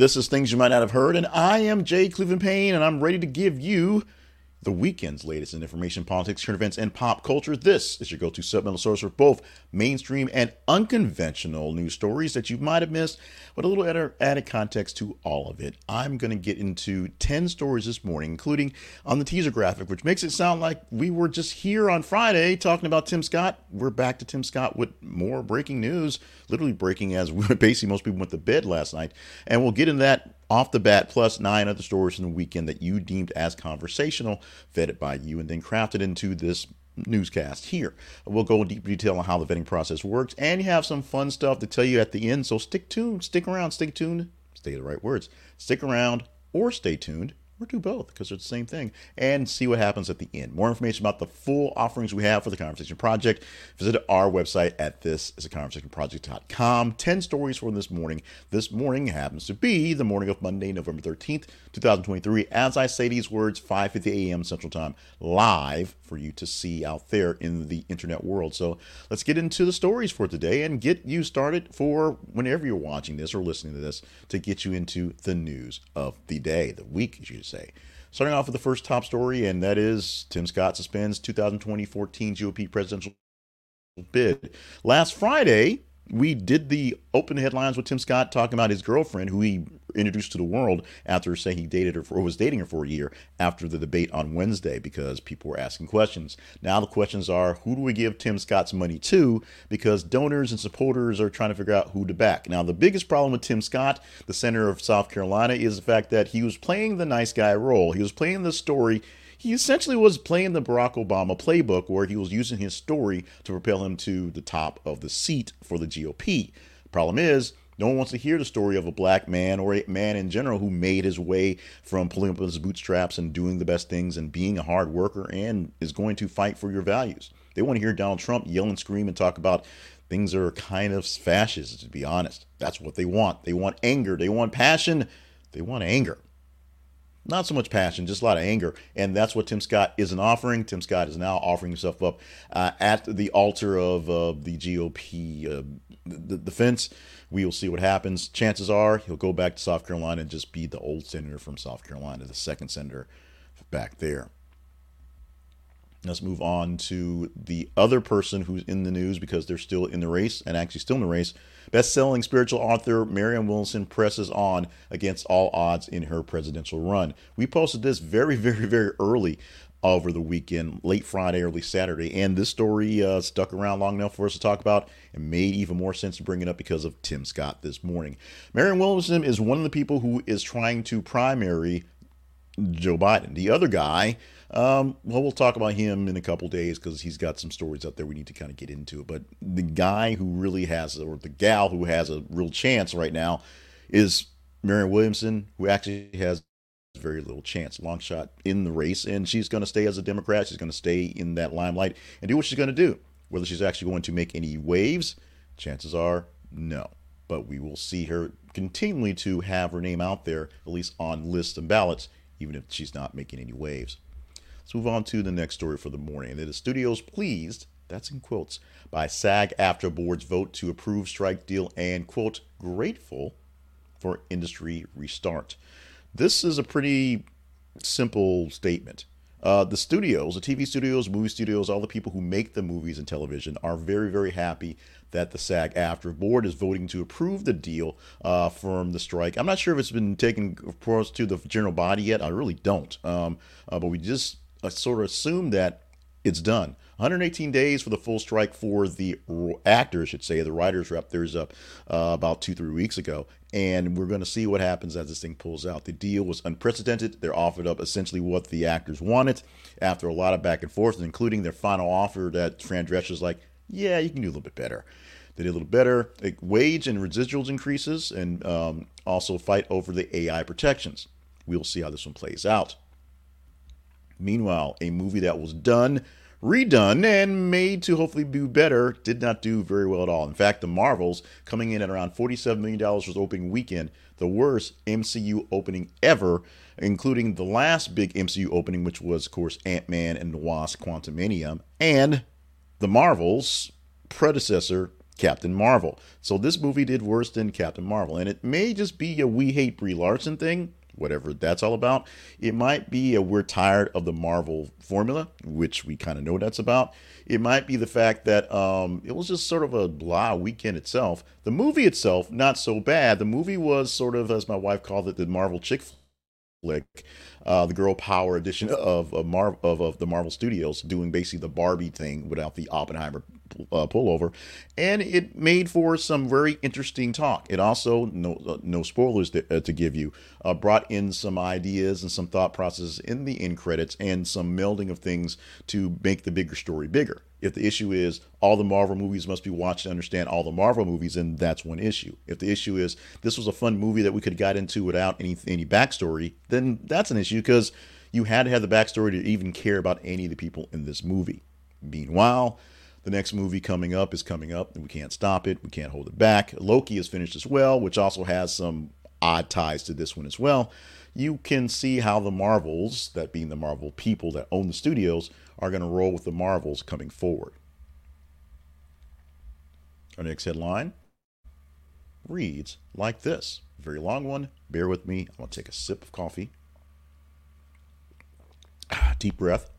This is Things You Might Not Have Heard, and I am Jay Cleveland Payne, and I'm ready to give you the weekend's latest in information, politics, current events, and pop culture. This is your go to supplemental source for both mainstream and unconventional news stories that you might have missed, but a little added context to all of it. I'm going to get into 10 stories this morning, including on the teaser graphic, which makes it sound like we were just here on Friday talking about Tim Scott. We're back to Tim Scott with more breaking news, literally breaking as basically most people went to bed last night. And we'll get into that off the bat, plus nine other stories in the weekend that you deemed as conversational, vetted by you, and then crafted into this newscast here. We'll go in deep detail on how the vetting process works, and you have some fun stuff to tell you at the end. So stick tuned, stick around, stick tuned, stay the right words. Stick around or stay tuned or do both because they're the same thing and see what happens at the end. More information about the full offerings we have for the Conversation Project, visit our website at this is a conversationproject.com. 10 stories for this morning. This morning happens to be the morning of Monday, November 13th, 2023. As I say these words, 5:50 a.m. Central Time, live for you to see out there in the internet world. So, let's get into the stories for today and get you started for whenever you're watching this or listening to this to get you into the news of the day, the week, you say. Starting off with the first top story, and that is Tim Scott suspends 2020 14 GOP presidential bid. Last Friday, we did the open headlines with Tim Scott talking about his girlfriend, who he introduced to the world after saying he dated her for, or was dating her for a year after the debate on Wednesday because people were asking questions. Now the questions are who do we give Tim Scott's money to? Because donors and supporters are trying to figure out who to back. Now the biggest problem with Tim Scott, the senator of South Carolina, is the fact that he was playing the nice guy role. He was playing the story he essentially was playing the Barack Obama playbook where he was using his story to propel him to the top of the seat for the GOP. Problem is, no one wants to hear the story of a black man or a man in general who made his way from pulling up his bootstraps and doing the best things and being a hard worker and is going to fight for your values. They want to hear Donald Trump yell and scream and talk about things are kind of fascist, to be honest. That's what they want. They want anger. They want passion. They want anger not so much passion, just a lot of anger. And that's what Tim Scott isn't offering. Tim Scott is now offering himself up uh, at the altar of uh, the GOP uh, the defense. We will see what happens. Chances are he'll go back to South Carolina and just be the old senator from South Carolina, the second senator back there. Let's move on to the other person who's in the news because they're still in the race and actually still in the race. Best selling spiritual author Marianne Williamson presses on against all odds in her presidential run. We posted this very, very, very early over the weekend, late Friday, early Saturday, and this story uh, stuck around long enough for us to talk about and made even more sense to bring it up because of Tim Scott this morning. Marianne Williamson is one of the people who is trying to primary Joe Biden. The other guy, um, well, we'll talk about him in a couple days because he's got some stories out there we need to kind of get into. But the guy who really has, or the gal who has a real chance right now, is Marianne Williamson, who actually has very little chance, long shot in the race, and she's going to stay as a Democrat. She's going to stay in that limelight and do what she's going to do. Whether she's actually going to make any waves, chances are no. But we will see her continually to have her name out there, at least on lists and ballots, even if she's not making any waves. Let's move on to the next story for the morning. The studios pleased, that's in quotes, by SAG AFTRA board's vote to approve strike deal and, quote, grateful for industry restart. This is a pretty simple statement. Uh, the studios, the TV studios, movie studios, all the people who make the movies and television are very, very happy that the SAG AFTRA board is voting to approve the deal uh, from the strike. I'm not sure if it's been taken, of course, to the general body yet. I really don't. Um, uh, but we just uh, sort of assume that it's done. 118 days for the full strike for the actors, should say. The writers rep. theirs up uh, about two, three weeks ago. And we're going to see what happens as this thing pulls out. The deal was unprecedented. They're offered up essentially what the actors wanted after a lot of back and forth, including their final offer that Fran Drescher's like, yeah, you can do a little bit better. They did a little better. Like wage and residuals increases, and um, also fight over the AI protections. We'll see how this one plays out. Meanwhile, a movie that was done, redone, and made to hopefully do better did not do very well at all. In fact, The Marvels, coming in at around $47 million the opening weekend, the worst MCU opening ever, including the last big MCU opening, which was, of course, Ant Man and the Wasp Quantumania, and The Marvels predecessor, Captain Marvel. So this movie did worse than Captain Marvel. And it may just be a we hate Brie Larson thing, whatever that's all about. It might be a we're tired of the Marvel formula, which we kind of know that's about. It might be the fact that um, it was just sort of a blah weekend itself. The movie itself, not so bad. The movie was sort of, as my wife called it, the Marvel chick flick, uh, the girl power edition of of, Mar- of of the Marvel Studios, doing basically the Barbie thing without the Oppenheimer uh, pullover, and it made for some very interesting talk. It also, no uh, no spoilers to, uh, to give you, uh, brought in some ideas and some thought processes in the end credits and some melding of things to make the bigger story bigger. If the issue is all the Marvel movies must be watched to understand all the Marvel movies, then that's one issue. If the issue is this was a fun movie that we could have got into without any any backstory, then that's an issue because you had to have the backstory to even care about any of the people in this movie. Meanwhile, the next movie coming up is coming up, and we can't stop it. We can't hold it back. Loki is finished as well, which also has some odd ties to this one as well. You can see how the Marvels, that being the Marvel people that own the studios, are going to roll with the Marvels coming forward. Our next headline reads like this. Very long one. Bear with me. I'm going to take a sip of coffee. Ah, deep breath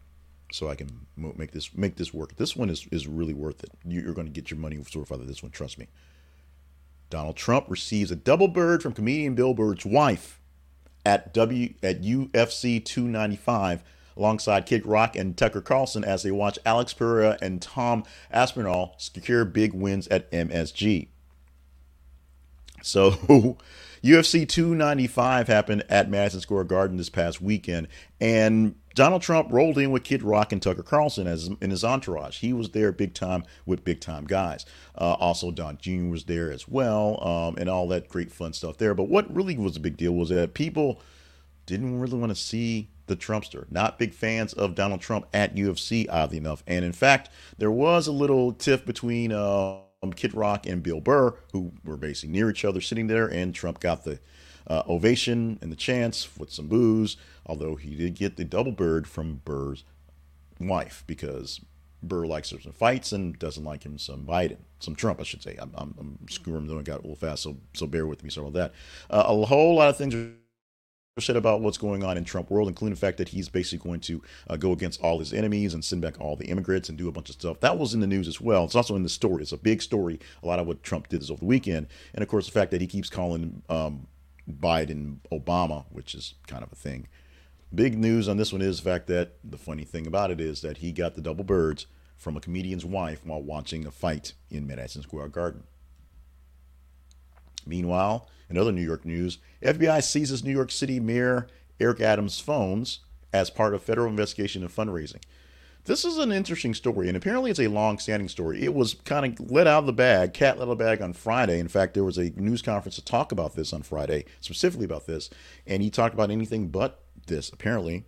so I can make this make this work. This one is, is really worth it. You're going to get your money sort of out of this one. Trust me. Donald Trump receives a double bird from comedian Bill Burr's wife at W at UFC 295 alongside Kid Rock and Tucker Carlson as they watch Alex Pereira and Tom Aspinall secure big wins at MSG. So, UFC 295 happened at Madison Square Garden this past weekend, and Donald Trump rolled in with Kid Rock and Tucker Carlson as in his entourage. He was there big time with big time guys. Uh, also, Don Jr. was there as well, um, and all that great fun stuff there. But what really was a big deal was that people didn't really want to see the Trumpster. Not big fans of Donald Trump at UFC, oddly enough. And in fact, there was a little tiff between uh, Kid Rock and Bill Burr, who were basically near each other sitting there, and Trump got the uh, ovation and the chance with some booze, although he did get the double bird from Burr's wife because Burr likes her some fights and doesn't like him some Biden, some Trump, I should say. I'm, I'm, I'm screwing them, though, I got a little fast, so so bear with me. Sorry about that. Uh, a whole lot of things are said about what's going on in Trump world, including the fact that he's basically going to uh, go against all his enemies and send back all the immigrants and do a bunch of stuff. That was in the news as well. It's also in the story. It's a big story. A lot of what Trump did this over the weekend, and of course the fact that he keeps calling um, Biden Obama, which is kind of a thing. Big news on this one is the fact that the funny thing about it is that he got the double birds from a comedian's wife while watching a fight in Madison Square Garden. Meanwhile, in other New York news, FBI seizes New York City Mayor Eric Adams' phones as part of federal investigation of fundraising. This is an interesting story, and apparently it's a long-standing story. It was kind of let out of the bag, cat let out of the bag on Friday. In fact, there was a news conference to talk about this on Friday, specifically about this, and he talked about anything but this. Apparently,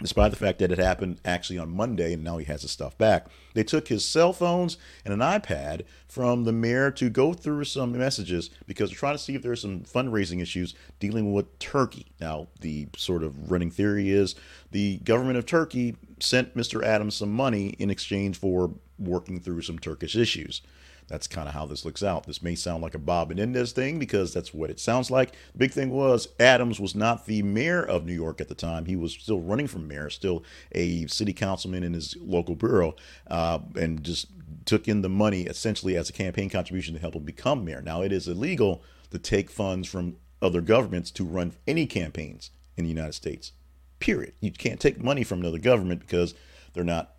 despite the fact that it happened actually on Monday and now he has his stuff back. They took his cell phones and an iPad from the mayor to go through some messages because they're trying to see if there's some fundraising issues dealing with Turkey. Now, the sort of running theory is the government of Turkey sent Mr. Adams some money in exchange for working through some Turkish issues that's kind of how this looks out. This may sound like a Bob and Menendez thing because that's what it sounds like. The big thing was Adams was not the mayor of New York at the time. He was still running for mayor, still a city councilman in his local borough, uh, and just took in the money essentially as a campaign contribution to help him become mayor. Now, it is illegal to take funds from other governments to run any campaigns in the United States. Period. You can't take money from another government because they're not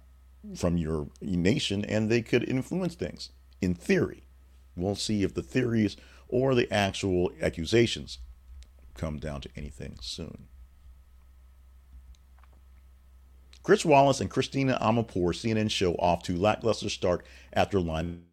from your nation and they could influence things in theory. We'll see if the theories or the actual accusations come down to anything soon. Chris Wallace and Christiane Amanpour CNN show off to lackluster start after line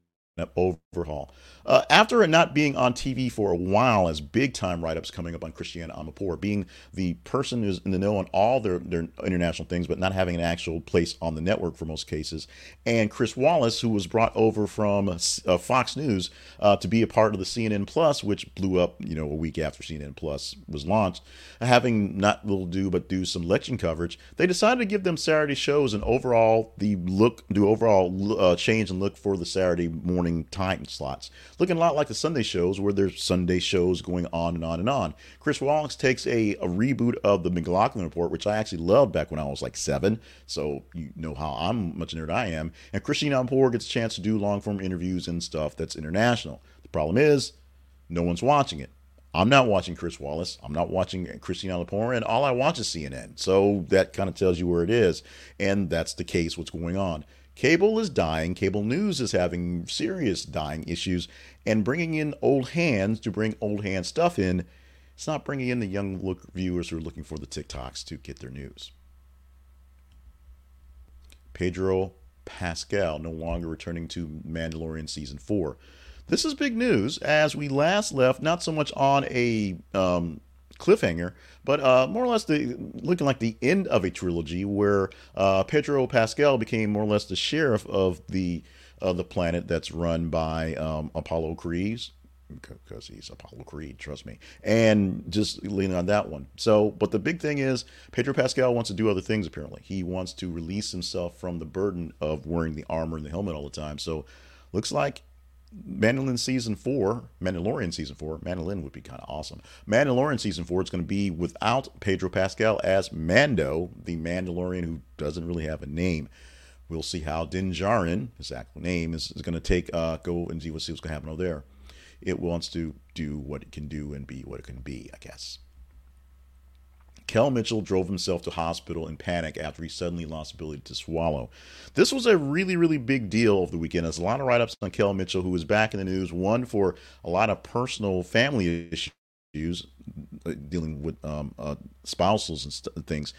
overhaul. Uh, after it not being on TV for a while, as big time write ups coming up on Christiane Amanpour, being the person who's in the know on all their, their international things, but not having an actual place on the network for most cases, and Chris Wallace, who was brought over from uh, Fox News uh, to be a part of the CNN Plus, which blew up, you know, a week after CNN Plus was launched, having not little do but do some election coverage, they decided to give them Saturday shows and overall the look, do overall uh, change and look for the Saturday morning time slots looking a lot like the Sunday shows where there's Sunday shows going on and on and on. Chris Wallace takes a, a reboot of the McLaughlin Report, which I actually loved back when I was like seven. So you know how I'm much nerd I am. And Christiane Amanpour gets a chance to do long form interviews and stuff that's international. The problem is, no one's watching it. I'm not watching Chris Wallace. I'm not watching Christiane Amanpour, and all I watch is CNN. So that kind of tells you where it is, and that's the case. What's going on? Cable is dying. Cable news is having serious dying issues, and bringing in old hands to bring old hand stuff in, it's not bringing in the young look viewers who are looking for the TikToks to get their news. Pedro Pascal no longer returning to Mandalorian season four. This is big news as we last left not so much on a um, cliffhanger, but uh, more or less the looking like the end of a trilogy where uh, Pedro Pascal became more or less the sheriff of the of the planet that's run by um, Apollo Creed because he's Apollo Creed, trust me, and just leaning on that one. So, but the big thing is Pedro Pascal wants to do other things. Apparently, he wants to release himself from the burden of wearing the armor and the helmet all the time. So, looks like Mandalorian season four, Mandalorian season four, Mandalorian would be kind of awesome. Mandalorian season four, it's going to be without Pedro Pascal as Mando, the Mandalorian who doesn't really have a name. We'll see how Din Djarin, his actual name, is, is going to take uh, go and see, see what's going to happen over there. It wants to do what it can do and be what it can be, I guess. Kel Mitchell drove himself to hospital in panic after he suddenly lost ability to swallow. This was a really, really big deal of the weekend. There's a lot of write ups on Kel Mitchell, who was back in the news, one for a lot of personal family issues uh, dealing with um, uh, spousals and st- things.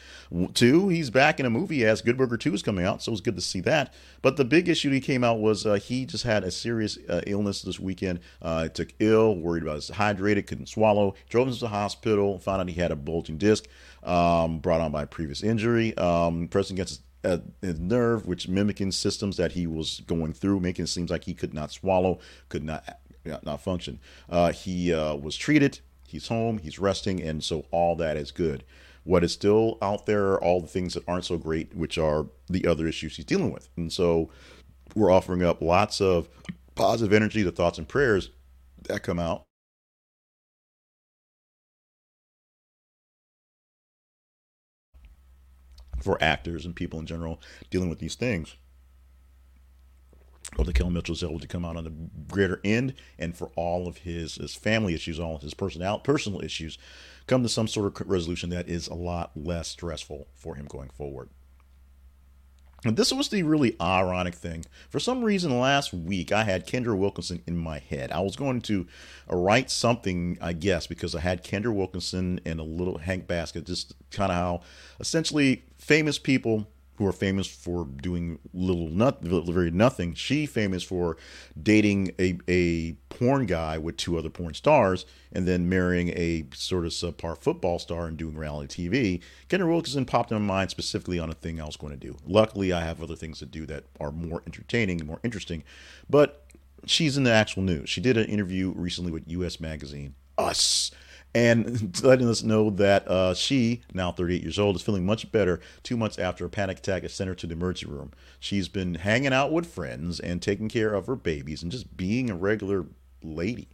Two, he's back in a movie as Good Burger 2 is coming out, so it was good to see that. But the big issue he came out was uh, he just had a serious uh, illness this weekend. Uh, took ill, worried about his hydrated, couldn't swallow, drove him to the hospital, found out he had a bulging disc, um, brought on by a previous injury, um, pressing against his, uh, his nerve, which mimicking systems that he was going through, making it seem like he could not swallow, could not not function. Uh, he uh, was treated, He's home, he's resting, and so all that is good. What is still out there are all the things that aren't so great, which are the other issues he's dealing with. And so we're offering up lots of positive energy, the thoughts and prayers that come out. For actors and people in general dealing with these things or the Kel Mitchell is able to come out on the greater end and for all of his, his family issues, all of his personal personal issues, come to some sort of resolution that is a lot less stressful for him going forward. And this was the really ironic thing. For some reason, last week I had Kendra Wilkinson in my head. I was going to write something, I guess, because I had Kendra Wilkinson and a little Hank Baskett, just kind of how essentially famous people who are famous for doing little very nothing. She famous for dating a, a porn guy with two other porn stars and then marrying a sort of subpar football star and doing reality TV. Kendra Wilkinson popped in my mind specifically on a thing I was going to do. Luckily, I have other things to do that are more entertaining and more interesting. But she's in the actual news. She did an interview recently with US Magazine. Us and letting us know that uh, she, now 38 years old, is feeling much better two months after a panic attack has sent her to the emergency room. She's been hanging out with friends and taking care of her babies and just being a regular lady.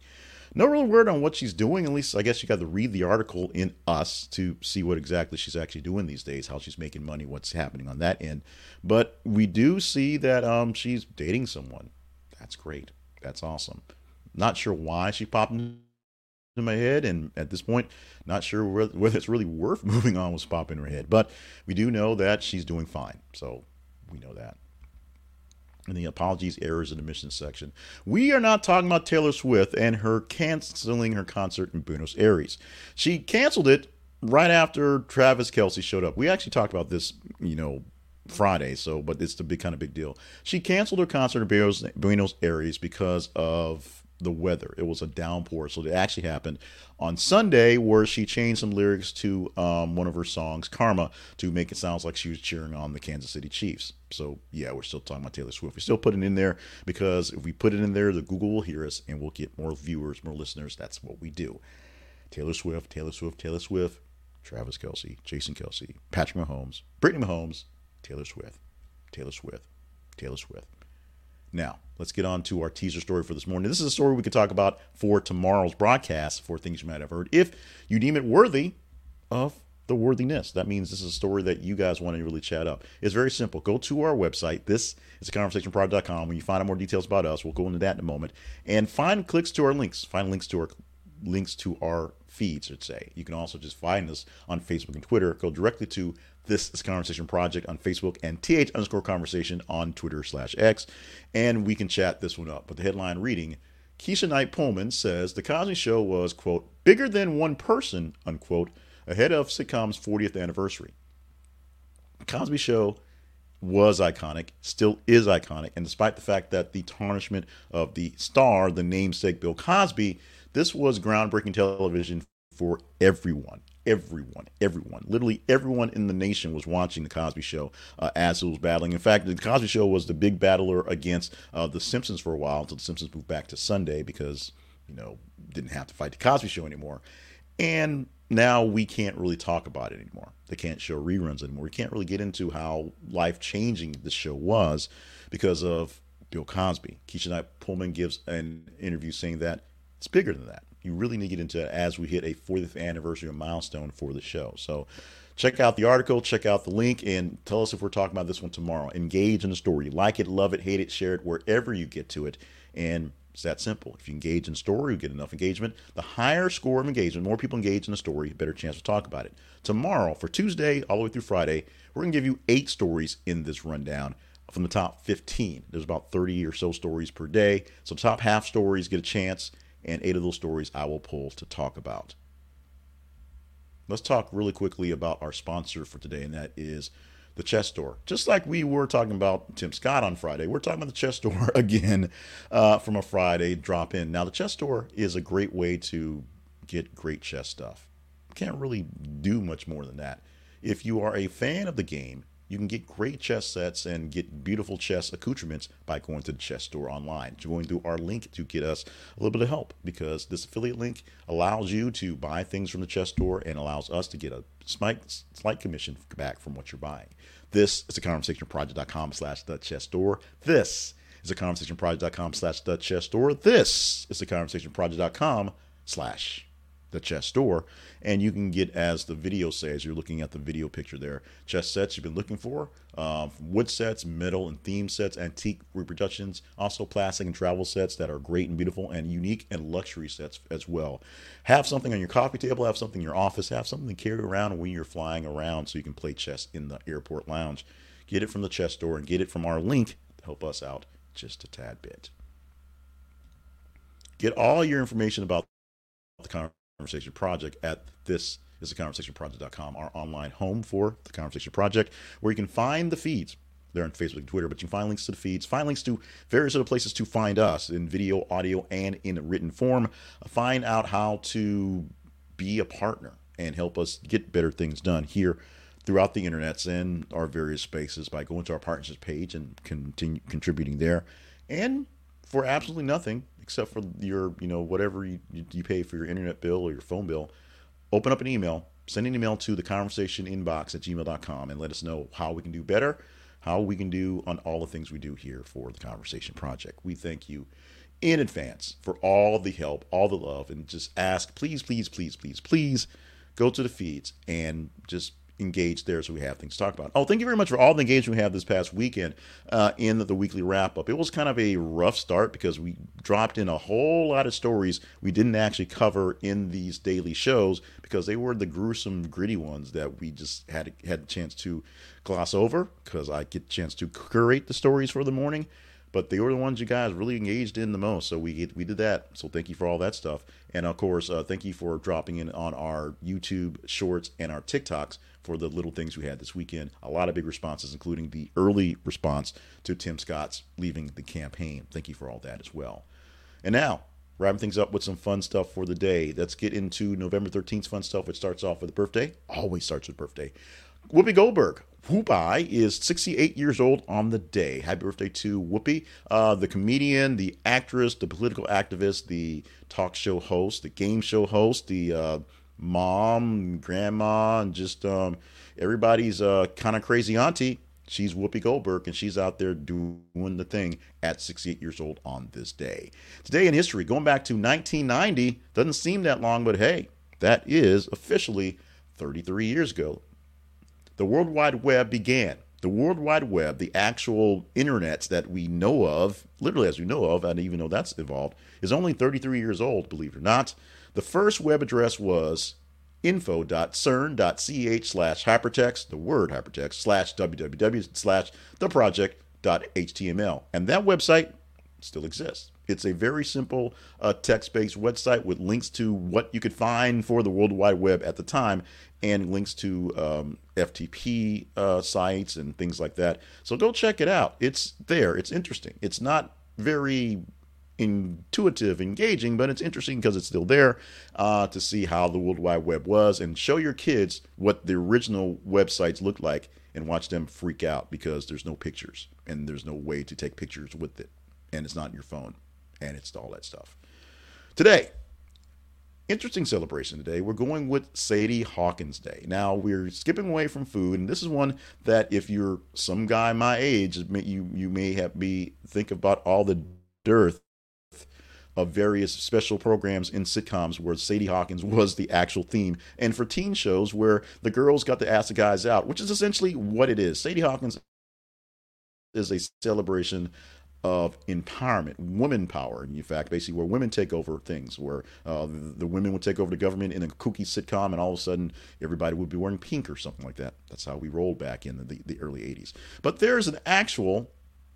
No real word on what she's doing. At least I guess you got to read the article in Us to see what exactly she's actually doing these days, how she's making money, what's happening on that end. But we do see that um, she's dating someone. That's great. That's awesome. Not sure why she popped in my head, and at this point, not sure whether it's really worth moving on with pop in her head. But we do know that she's doing fine, so we know that. In the apologies, errors, and omissions section, we are not talking about Taylor Swift and her canceling her concert in Buenos Aires. She canceled it right after Travis Kelce showed up. We actually talked about this, you know, Friday. So, but it's the big kind of big deal. She canceled her concert in Buenos Aires because of the weather. It was a downpour, so it actually happened on Sunday, where she changed some lyrics to um, one of her songs, "Karma," to make it sound like she was cheering on the Kansas City Chiefs. So, yeah, we're still talking about Taylor Swift. We still put it in there because if we put it in there, the Google will hear us and we'll get more viewers, more listeners. That's what we do. Taylor Swift, Taylor Swift, Taylor Swift, Travis Kelce, Jason Kelce, Patrick Mahomes, Brittany Mahomes, Taylor Swift, Taylor Swift, Taylor Swift. Now, let's get on to our teaser story for this morning. This is a story we could talk about for tomorrow's broadcast for things you might have heard if you deem it worthy of the worthiness. That means this is a story that you guys want to really chat up. It's very simple. Go to our website. This is a conversationproject.com. When you find out more details about us, we'll go into that in a moment. And find clicks to our links. Find links to our links to our feeds, let's say. You can also just find us on Facebook and Twitter. Go directly to this is Conversation Project on Facebook and TH underscore conversation on Twitter slash X. And we can chat this one up. But the headline reading Keshia Knight Pulliam says The Cosby Show was, quote, bigger than one person, unquote, ahead of sitcom's 40th anniversary. The Cosby Show was iconic, still is iconic. And despite the fact that the tarnishment of the star, the namesake Bill Cosby, this was groundbreaking television for everyone. Everyone, everyone, literally everyone in the nation was watching the Cosby Show uh, as it was battling. In fact, the Cosby Show was the big battler against uh, the Simpsons for a while until the Simpsons moved back to Sunday because you know didn't have to fight the Cosby Show anymore. And now we can't really talk about it anymore. They can't show reruns anymore. We can't really get into how life changing the show was because of Bill Cosby. Keshia Knight Pulliam gives an interview saying that it's bigger than that. You really need to get into it as we hit a 40th anniversary milestone for the show. So check out the article, check out the link, and tell us if we're talking about this one tomorrow. Engage in the story. Like it, love it, hate it, share it wherever you get to it. And it's that simple. If you engage in story, you get enough engagement. The higher score of engagement, more people engage in the story, better chance to talk about it. Tomorrow, for Tuesday, all the way through Friday, we're going to give you eight stories in this rundown from the top 15. There's about 30 or so stories per day. So, top half stories get a chance and eight of those stories I will pull to talk about. Let's talk really quickly about our sponsor for today, and that is the chess store. Just like we were talking about Tim Scott on Friday, we're talking about the chess store again uh, from a Friday drop in. Now, the chess store is a great way to get great chess stuff. Can't really do much more than that. If you are a fan of the game, you can get great chess sets and get beautiful chess accoutrements by going to the chess store online. Going through our link to get us a little bit of help because this affiliate link allows you to buy things from the chess store and allows us to get a slight, slight commission back from what you're buying. This is a conversationproject.com slash the chess store. This is a conversationproject.com slash the chess store. This is a conversationproject.com slash the chess store. And you can get, as the video says, you're looking at the video picture there, chess sets you've been looking for, uh, wood sets, metal and theme sets, antique reproductions, also plastic and travel sets that are great and beautiful and unique, and luxury sets as well. Have something on your coffee table, have something in your office, have something to carry around when you're flying around so you can play chess in the airport lounge. Get it from the chess store and get it from our link to help us out just a tad bit. Get all your information about the conference Conversation Project at this is the conversationproject.com, our online home for the Conversation Project, where you can find the feeds. They're on Facebook and Twitter, but you can find links to the feeds, find links to various other places to find us in video, audio, and in written form. Uh, find out how to be a partner and help us get better things done here throughout the internets and our various spaces by going to our partnerships page and continue contributing there. And for absolutely nothing, except for your, you know, whatever you, you pay for your internet bill or your phone bill, open up an email, send an email to the conversation inbox at gmail.com and let us know how we can do better, how we can do on all the things we do here for the Conversation Project. We thank you in advance for all the help, all the love, and just ask, please, please, please, please, please go to the feeds and just engaged there so we have things to talk about. Oh, thank you very much for all the engagement we have this past weekend uh, in the, the weekly wrap up. It was kind of a rough start because we dropped in a whole lot of stories we didn't actually cover in these daily shows because they were the gruesome, gritty ones that we just had had a chance to gloss over because I get a chance to curate the stories for the morning. but they were the ones you guys really engaged in the most. So we we did that. So thank you for all that stuff. And of course, uh, thank you for dropping in on our YouTube shorts and our TikToks for the little things we had this weekend. A lot of big responses, including the early response to Tim Scott's leaving the campaign. Thank you for all that as well. And now, wrapping things up with some fun stuff for the day. Let's get into November 13th fun stuff, which starts off with a birthday. Always starts with birthday. Whoopi Goldberg. Whoopi is 68 years old on the day. Happy birthday to Whoopi, uh, the comedian, the actress, the political activist, the talk show host, the game show host, the uh, mom, grandma, and just um, everybody's uh, kind of crazy auntie. She's Whoopi Goldberg, and she's out there doing the thing at 68 years old on this day. Today in history, going back to 1990, doesn't seem that long, but hey, that is officially 33 years ago. The World Wide Web began. The World Wide Web, the actual internet that we know of, literally as we know of, and even though that's evolved, is only 33 years old, believe it or not. The first web address was info.cern.ch slash hypertext, the word hypertext, slash www slash the project.html. And that website still exists. It's a very simple uh, text based website with links to what you could find for the World Wide Web at the time and links to um, FTP uh, sites and things like that. So go check it out. It's there, it's interesting. It's not very intuitive, engaging, but it's interesting because it's still there uh, to see how the World Wide Web was and show your kids what the original websites looked like and watch them freak out because there's no pictures and there's no way to take pictures with it and it's not in your phone and it's all that stuff. Today, interesting celebration today. We're going with Sadie Hawkins Day. Now we're skipping away from food, and this is one that if you're some guy my age, you you may have be think about all the dearth of various special programs in sitcoms where Sadie Hawkins was the actual theme, and for teen shows where the girls got to ask the guys out, which is essentially what it is. Sadie Hawkins is a celebration of empowerment, woman power, in fact, basically where women take over things, where uh, the, the, women would take over the government in a kooky sitcom, and all of a sudden everybody would be wearing pink or something like that. That's how we rolled back in the, the early 80s. But there's an actual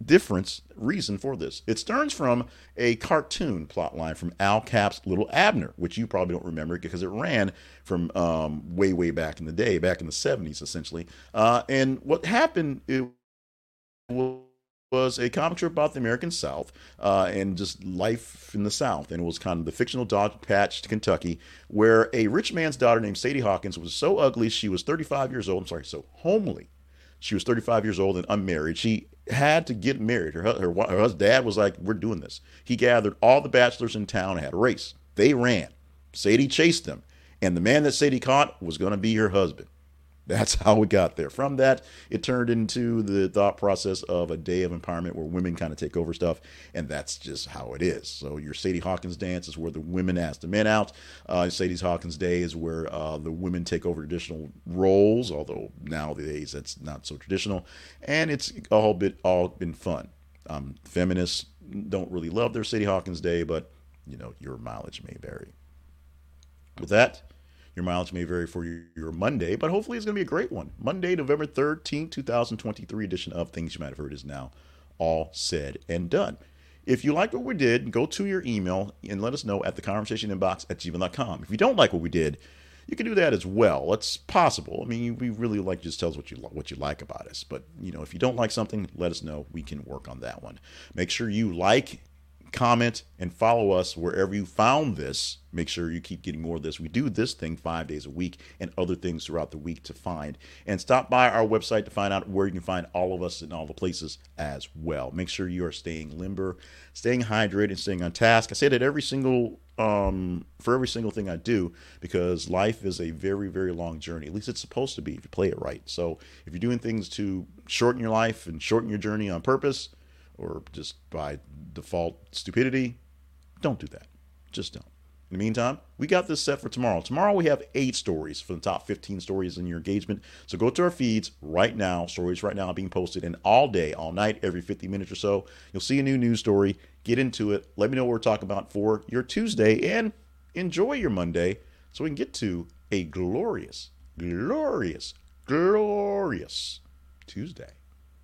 difference reason for this. It stems from a cartoon plot line from Al Capp's Li'l Abner, which you probably don't remember because it ran from um, way, way back in the day, back in the 70s, essentially. Uh, and what happened it was a comic strip about the American South uh, and just life in the South. And it was kind of the fictional Dogpatch, Kentucky, where a rich man's daughter named Sadie Hawkins was so ugly she was 35 years old. I'm sorry, so homely. She was 35 years old and unmarried. She had to get married. Her, her, her dad was like, We're doing this. He gathered all the bachelors in town and had a race. They ran. Sadie chased them. And the man that Sadie caught was going to be her husband. That's how we got there. From that, it turned into the thought process of a day of empowerment where women kind of take over stuff, and that's just how it is. So your Sadie Hawkins dance is where the women ask the men out. Uh, Sadie Hawkins Day is where uh, the women take over traditional roles, although nowadays that's not so traditional, and it's all bit all been fun. Um, feminists don't really love their Sadie Hawkins Day, but you know your mileage may vary. With that. Your mileage may vary for your Monday, but hopefully it's going to be a great one. Monday, November 13th, 2023 edition of Things You Might Have Heard is now all said and done. If you like what we did, go to your email and let us know at the conversation inbox at gmail.com. If you don't like what we did, you can do that as well. It's possible. I mean, we really like just tell us what you what you like about us. But you know, if you don't like something, let us know. We can work on that one. Make sure you like comment, and follow us wherever you found this. Make sure you keep getting more of this. We do this thing five days a week and other things throughout the week to find. And stop by our website to find out where you can find all of us in all the places as well. Make sure you are staying limber, staying hydrated, and staying on task. I say that every single um, for every single thing I do because life is a very, very long journey. At least it's supposed to be if you play it right. So if you're doing things to shorten your life and shorten your journey on purpose, or just by default stupidity, don't do that. Just don't. In the meantime, we got this set for tomorrow. Tomorrow we have eight stories for the top 15 stories in your engagement. So go to our feeds right now. Stories right now are being posted, and all day, all night, every 50 minutes or so, you'll see a new news story. Get into it. Let me know what we're talking about for your Tuesday, and enjoy your Monday so we can get to a glorious, glorious, glorious Tuesday.